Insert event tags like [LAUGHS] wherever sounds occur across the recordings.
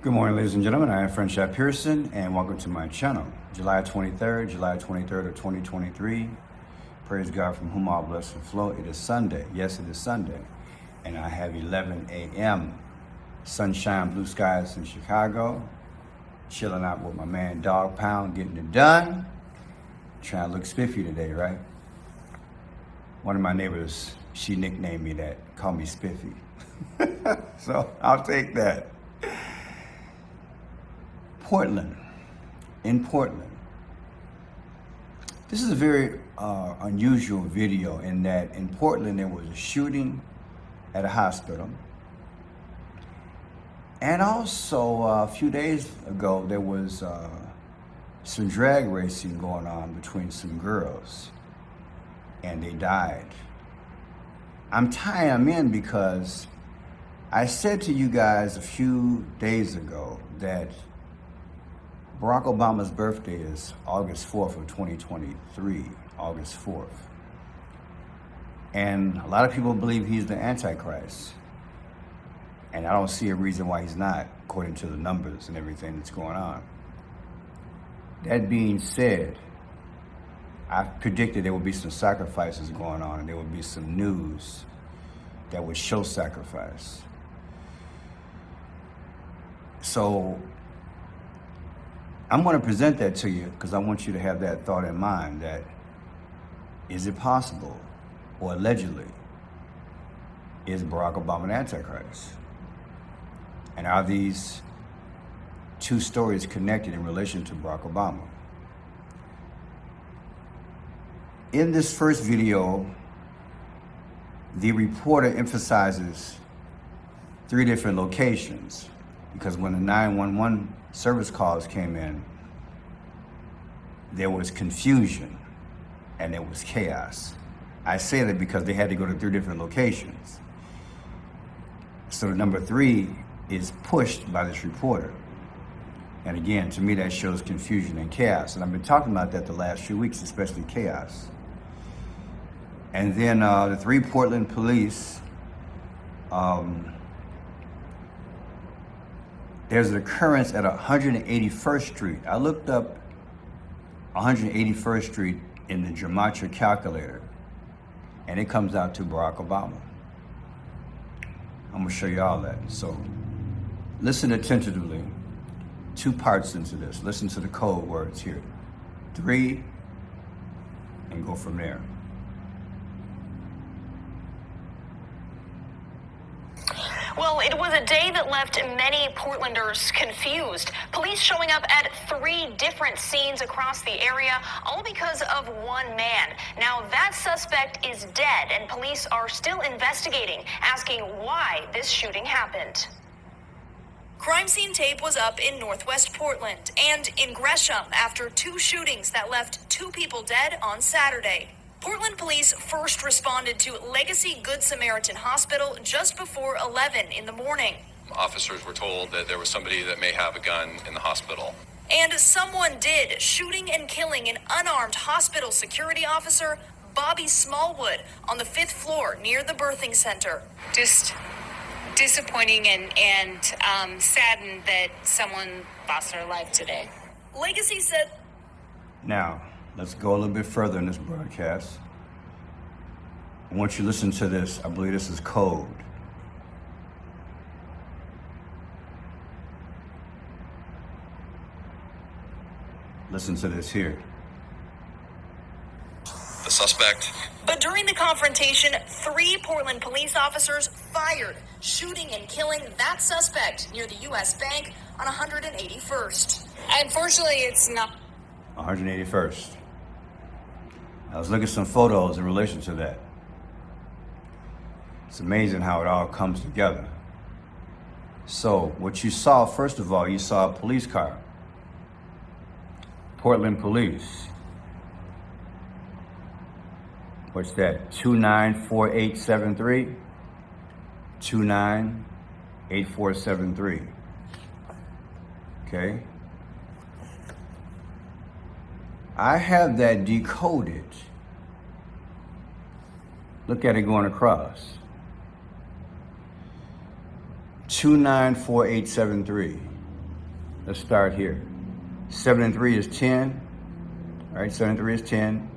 Good morning, ladies and gentlemen. I am Franchot Pearson, and welcome to my channel. July 23rd, July 23rd of 2023. Praise God from whom all blessings flow. It is Sunday. Yes, it is Sunday. And I have 11 a.m. Sunshine, blue skies in Chicago. Chilling out with my man Dog Pound, getting it done. Trying to look spiffy today, right? One of my neighbors, she nicknamed me that, called me spiffy. [LAUGHS] so I'll take that. Portland, in Portland. This is a very uh, unusual video in that in Portland there was a shooting at a hospital. And also uh, a few days ago there was uh, some drag racing going on between some girls and they died. I'm tying them in because I said to you guys a few days ago that Barack Obama's birthday is August 4th of 2023, August 4th. And a lot of people believe he's the Antichrist. And I don't see a reason why he's not, according to the numbers and everything that's going on. That being said, I predicted there would be some sacrifices going on and there would be some news that would show sacrifice. So I'm going to present that to you because I want you to have that thought in mind that is it possible or allegedly is Barack Obama an Antichrist? And are these two stories connected in relation to Barack Obama? In this first video, the reporter emphasizes three different locations because when the 911 service calls came in, there was confusion and there was chaos. I say that because they had to go to three different locations. So the number three is pushed by this reporter. And again, to me, that shows confusion and chaos. And I've been talking about that the last few weeks, especially chaos. And then uh, the three Portland police, um, there's an occurrence at 181st Street. I looked up 181st Street in the Gematria calculator, and it comes out to Barack Obama. I'm gonna show you all that. So listen attentively. Two parts into this. Listen to the code words here. Three, and go from there. Well, it was a day that left many Portlanders confused. Police showing up at three different scenes across the area, all because of one man. Now, that suspect is dead, and police are still investigating, asking why this shooting happened. Crime scene tape was up in northwest Portland and in Gresham after two shootings that left two people dead on Saturday. Portland police first responded to Legacy Good Samaritan Hospital just before 11 in the morning. Officers were told that there was somebody that may have a gun in the hospital. And someone did, shooting and killing an unarmed hospital security officer, Bobby Smallwood, on the fifth floor near the birthing center. just disappointing and and um, saddened that someone lost their life today. Legacy said Now, let's go a little bit further in this broadcast. I want you to listen to this. I believe this is code. Listen to this here. The suspect But during the confrontation, three Portland police officers fired, shooting and killing that suspect near the U.S. Bank on 181st. Unfortunately, it's not 181st. I was looking at some photos in relation to that. It's amazing how it all comes together. So, what you saw, first of all, you saw a police car. Portland Police. What's that? 294873? 298473. Okay? I have that decoded. Look at it going across. 294873. Let's start here. 7 and 3 is 10. All right, 7 and 3 is 10.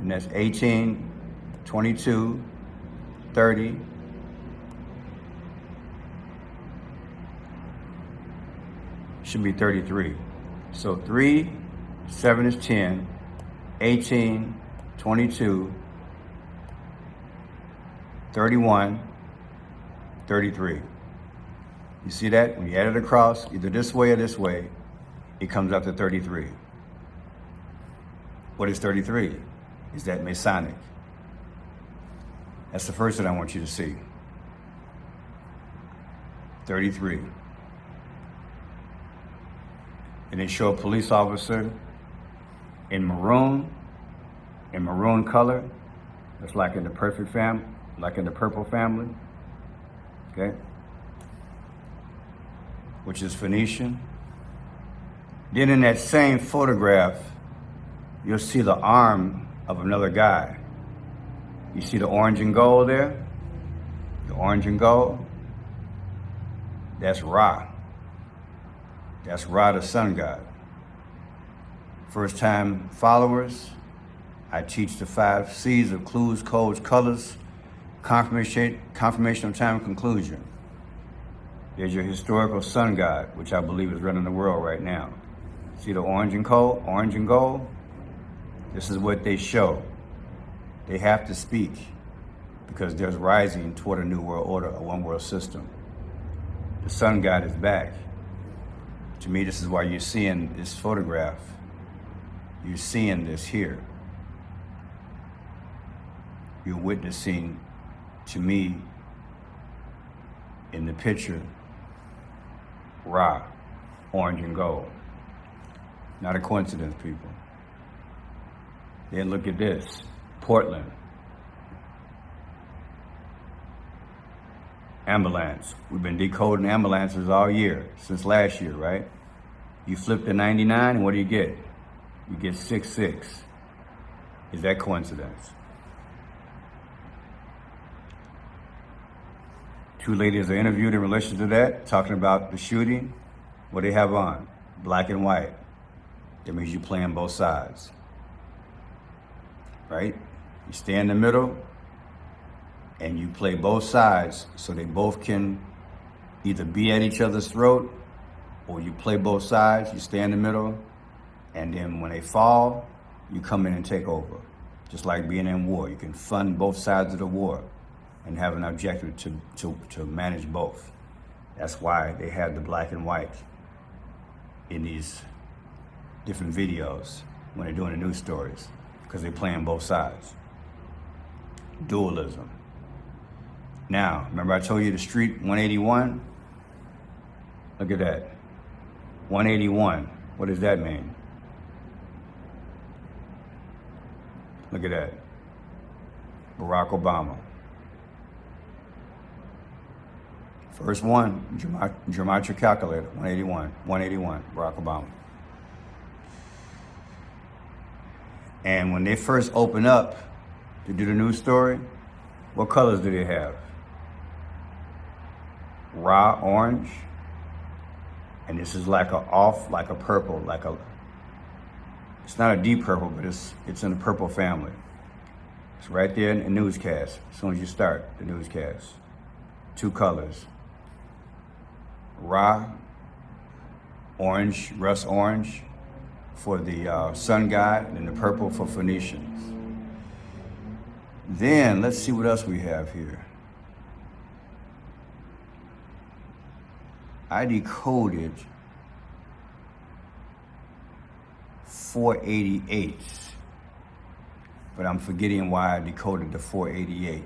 And that's 18, 22, 30. Should be 33. So 3, 7 is 10, 18, 22, 31, 33. You see that? When you add it across, either this way or this way, it comes up to 33. What is 33? Is that Masonic? That's the first thing I want you to see. 33. And they show a police officer in maroon, in maroon color. That's like in the perfect fam, like in the purple family. Okay? Which is Phoenician. Then in that same photograph, you'll see the arm of another guy. You see the orange and gold there? The orange and gold? That's Ra. That's Ra, the sun god. First time followers, I teach the five C's of clues, codes, colors, confirmation, of time, and conclusion. There's your historical sun god, which I believe is running the world right now. See the orange and gold, orange and gold? This is what they show. They have to speak because there's rising toward a new world order, a one world system. The sun god is back. To me, this is why you're seeing this photograph. You're seeing this here. You're witnessing, to me, in the picture, Ra, orange and gold. Not a coincidence, people. Then look at this Portland. Ambulance. We've been decoding ambulances all year, since last year, right? You flip to 99, and what do you get? You get 6 6. Is that coincidence? Two ladies are interviewed in relation to that, talking about the shooting. What they have on? Black and white. That means you play on both sides. Right? You stay in the middle and you play both sides so they both can either be at each other's throat or you play both sides, you stay in the middle, and then when they fall, you come in and take over. Just like being in war, you can fund both sides of the war and have an objective to, to, to manage both. That's why they have the black and white in these different videos when they're doing the news stories because they're playing both sides. Dualism. Now, remember I told you the street 181? Look at that. 181. What does that mean? Look at that. Barack Obama. First one, gemat- calculator, 181. 181, Barack Obama. And when they first open up to do the news story, what colors do they have? Raw orange. And this is like a off, like a purple, like a, it's not a deep purple, but it's, it's in the purple family. It's right there in the newscast, as soon as you start the newscast. Two colors. Raw, orange, rust orange for the uh, sun god, and the purple for Phoenicians. Then let's see what else we have here. I decoded 488, but I'm forgetting why I decoded the 488.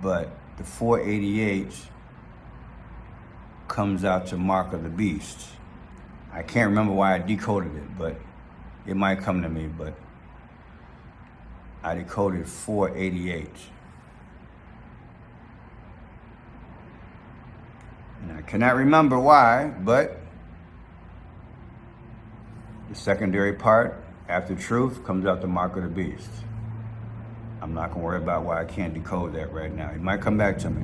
But the 488 comes out to Mark of the Beast. I can't remember why I decoded it, but it might come to me, but I decoded 488. And I cannot remember why, but the secondary part, after truth, comes out the mark of the beast. I'm not gonna worry about why I can't decode that right now. It might come back to me.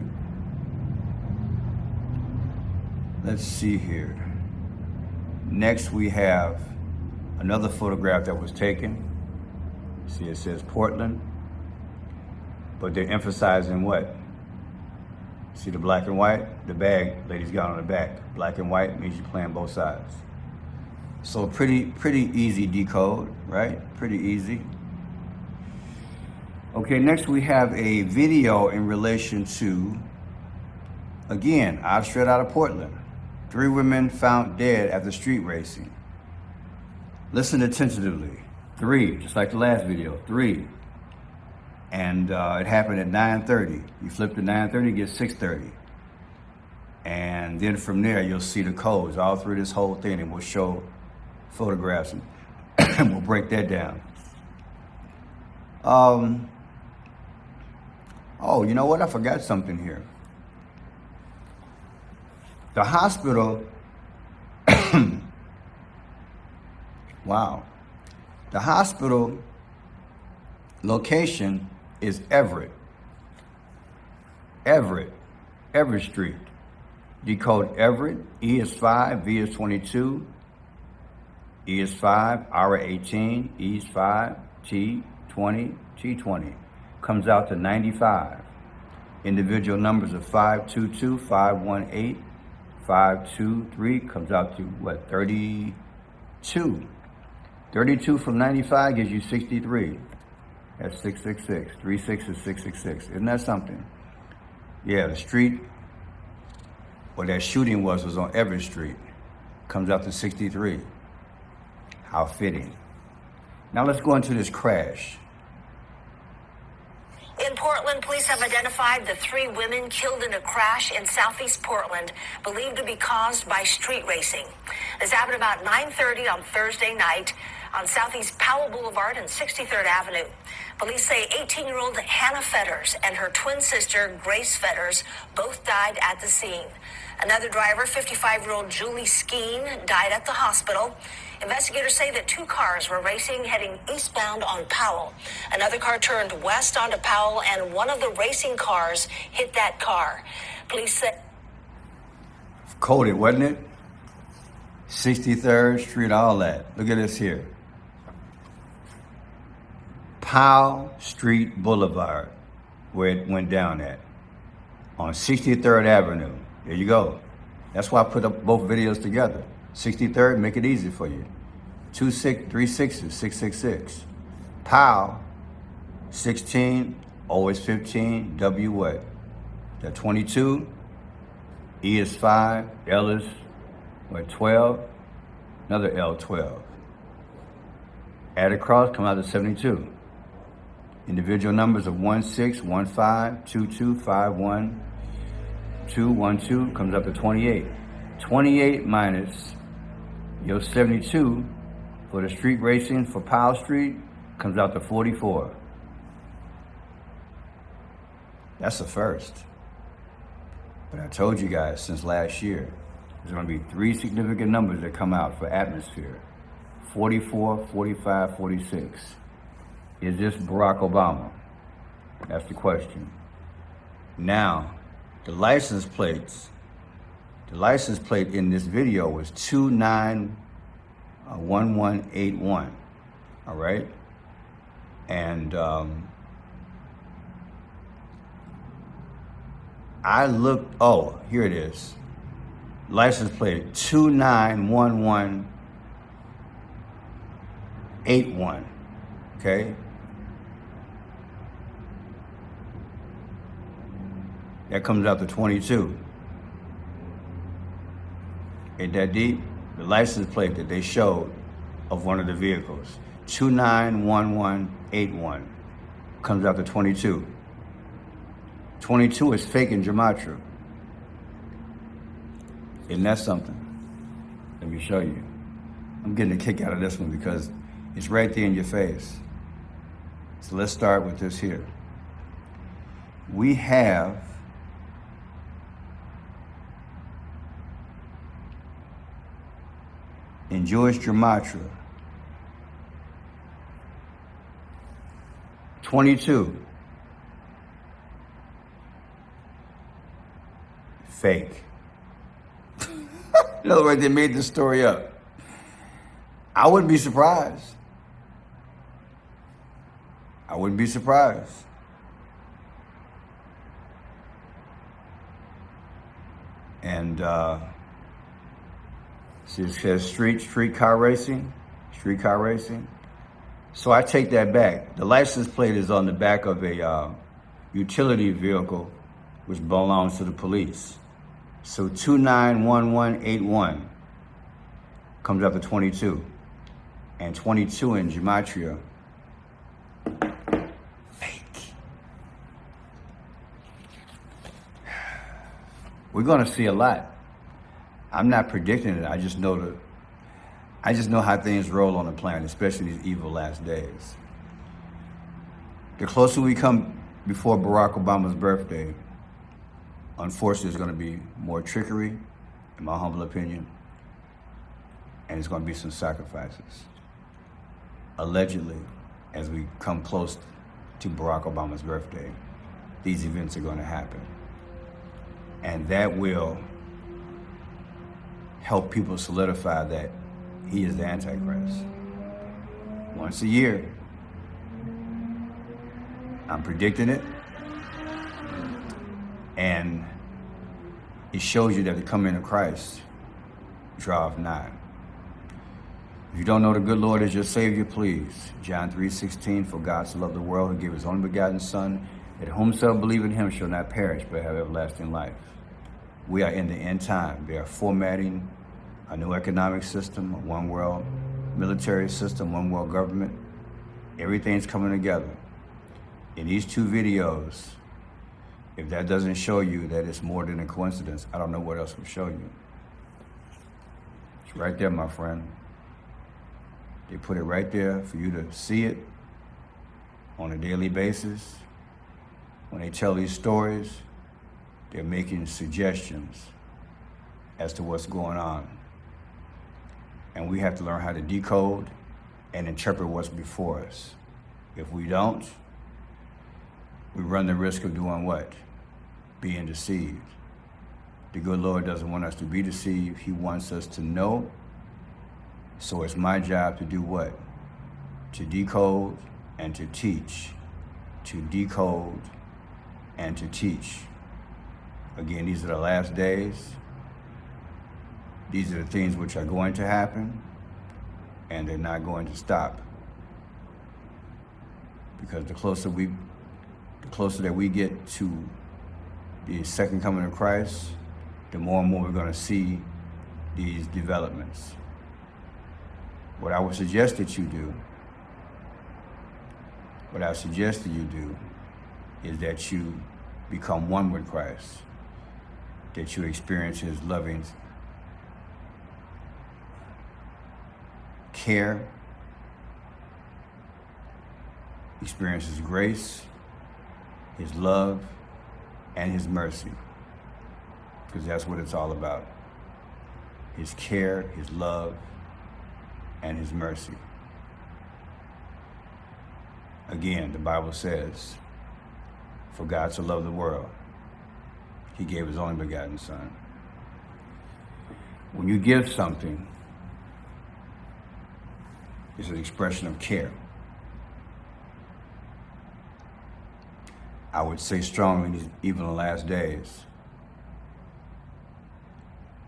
Let's see here. Next, we have another photograph that was taken. See, it says Portland, but they're emphasizing what? See the black and white? The bag, ladies got on the back. Black and white means you're playing both sides. So pretty, pretty easy decode, right? Pretty easy. Okay, next we have a video in relation to, again, I've straight out of Portland. Three women found dead after street racing. Listen attentively. Three, just like the last video. Three. And uh, it happened at 9:30. You flip to 9:30, get 6:30. And then from there, you'll see the codes all through this whole thing, and we'll show photographs and, and [COUGHS] we'll break that down. Um, oh, you know what? I forgot something here. The hospital, [COUGHS] wow, the hospital location is Everett. Everett, Everett Street. Decode Everett, E is 5, V is 22, E is 5, R 18, E is 5, T 20, T 20. Comes out to 95. Individual numbers are 522, 518, 523 comes out to what, 32. 32 from 95 gives you 63. That's 666. 36 is 666. Isn't that something? Yeah, the street where that shooting was was on Everett Street. Comes out to 63. How fitting. Now let's go into this crash. Police have identified the three women killed in a crash in southeast Portland, believed to be caused by street racing. This happened about 9:30 on Thursday night on southeast Powell Boulevard and 63rd Avenue. Police say 18-year-old Hannah Fetters and her twin sister Grace Fetters both died at the scene. Another driver, 55-year-old Julie Skeen, died at the hospital. Investigators say that two cars were racing heading eastbound on Powell. Another car turned west onto Powell, and one of the racing cars hit that car. Police say. Coded, wasn't it? 63rd Street, all that. Look at this here. Powell Street Boulevard, where it went down at. On 63rd Avenue. There you go. That's why I put up both videos together. 63rd, make it easy for you. Two six, three sixes, 666. Powell, 16, always 15, W what? The 22, E is 5, L is what, 12, another L 12. Add across, come out to 72. Individual numbers of 1 6, 1 5, 2 2, 5 1, 2 1 2 comes up to 28. 28 minus your 72 for the street racing for Powell Street comes out to 44. That's the first. But I told you guys since last year, there's going to be three significant numbers that come out for atmosphere 44, 45, 46. Is this Barack Obama? That's the question. Now, the license plates, the license plate in this video was 291181. All right? And um, I looked, oh, here it is. License plate 291181. Okay? That comes out to 22. Ain't that deep? The license plate that they showed of one of the vehicles, 291181, comes out to 22. 22 is fake in gematria. Isn't that something? Let me show you. I'm getting a kick out of this one because it's right there in your face. So let's start with this here. We have in Jewish gematria 22 fake [LAUGHS] In other words, they made this story up. I wouldn't be surprised. I wouldn't be surprised. And uh, it says street street car racing, street car racing. So I take that back. The license plate is on the back of a uh, utility vehicle, which belongs to the police. So 291181 comes up to 22. And 22 in Gematria, fake. We're going to see a lot. I'm not predicting it. I just know the I just know how things roll on the planet, especially these evil last days. The closer we come before Barack Obama's birthday, unfortunately, there's going to be more trickery, in my humble opinion, and there's going to be some sacrifices. Allegedly, as we come close to Barack Obama's birthday, these events are going to happen. And that will help people solidify that he is the Antichrist. Once a year, I'm predicting it. And it shows you that the coming of Christ draweth nigh. If you don't know the good Lord as your Savior, please. John 3.16, For God so loved the world, who gave his only begotten Son, that whomsoever believe in him shall not perish, but have everlasting life. We are in the end time. They are formatting a new economic system, a one world military system, one world government. Everything's coming together. In these two videos, if that doesn't show you that it's more than a coincidence, I don't know what else will show you. It's right there, my friend. They put it right there for you to see it on a daily basis. When they tell these stories, they're making suggestions as to what's going on. And we have to learn how to decode and interpret what's before us. If we don't, we run the risk of doing what? Being deceived. The good Lord doesn't want us to be deceived. He wants us to know. So it's my job to do what? To decode and to teach. To decode and to teach. Again, these are the last days. These are the things which are going to happen, and they're not going to stop. Because the closer we, the closer that we get to the second coming of Christ, the more and more we're going to see these developments. What I would suggest that you do, what I suggest that you do, is that you become one with Christ, that you experience His loving care, experience His grace, His love, and His mercy. Because that's what it's all about His care, His love, and His mercy. Again, the Bible says, For God so loved the world, He gave His only begotten Son. When you give something, it's an expression of care. I would say strongly, even in the last days,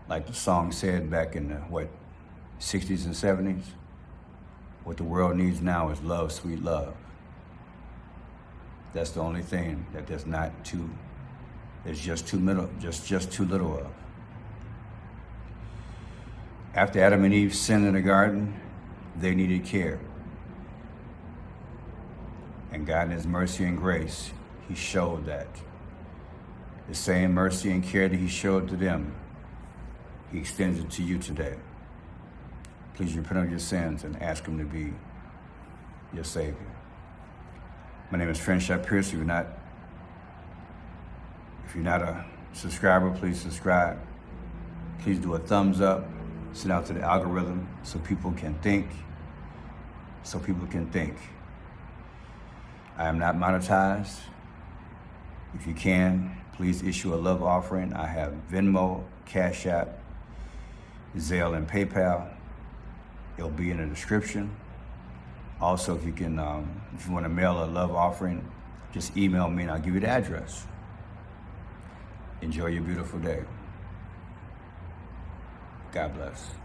like the song said back in the, what, 60s and 70s, what the world needs now is love, sweet love. That's the only thing that there's not too, there's just too little, just just too little of. After Adam and Eve sinned in the garden, they needed care. And God, in His mercy and grace, He showed that. The same mercy and care that He showed to them, He extends it to you today. Please repent of your sins and ask Him to be your Savior. My name is Franchot Pierce. You're not, if you're not a subscriber, please subscribe. Please do a thumbs up. Send out to the algorithm so people can think. So people can think. I am not monetized. If you can, please issue a love offering. I have Venmo, Cash App, Zelle, and PayPal. It'll be in the description. Also, if you can, um, if you want to mail a love offering, just email me and I'll give you the address. Enjoy your beautiful day. God bless.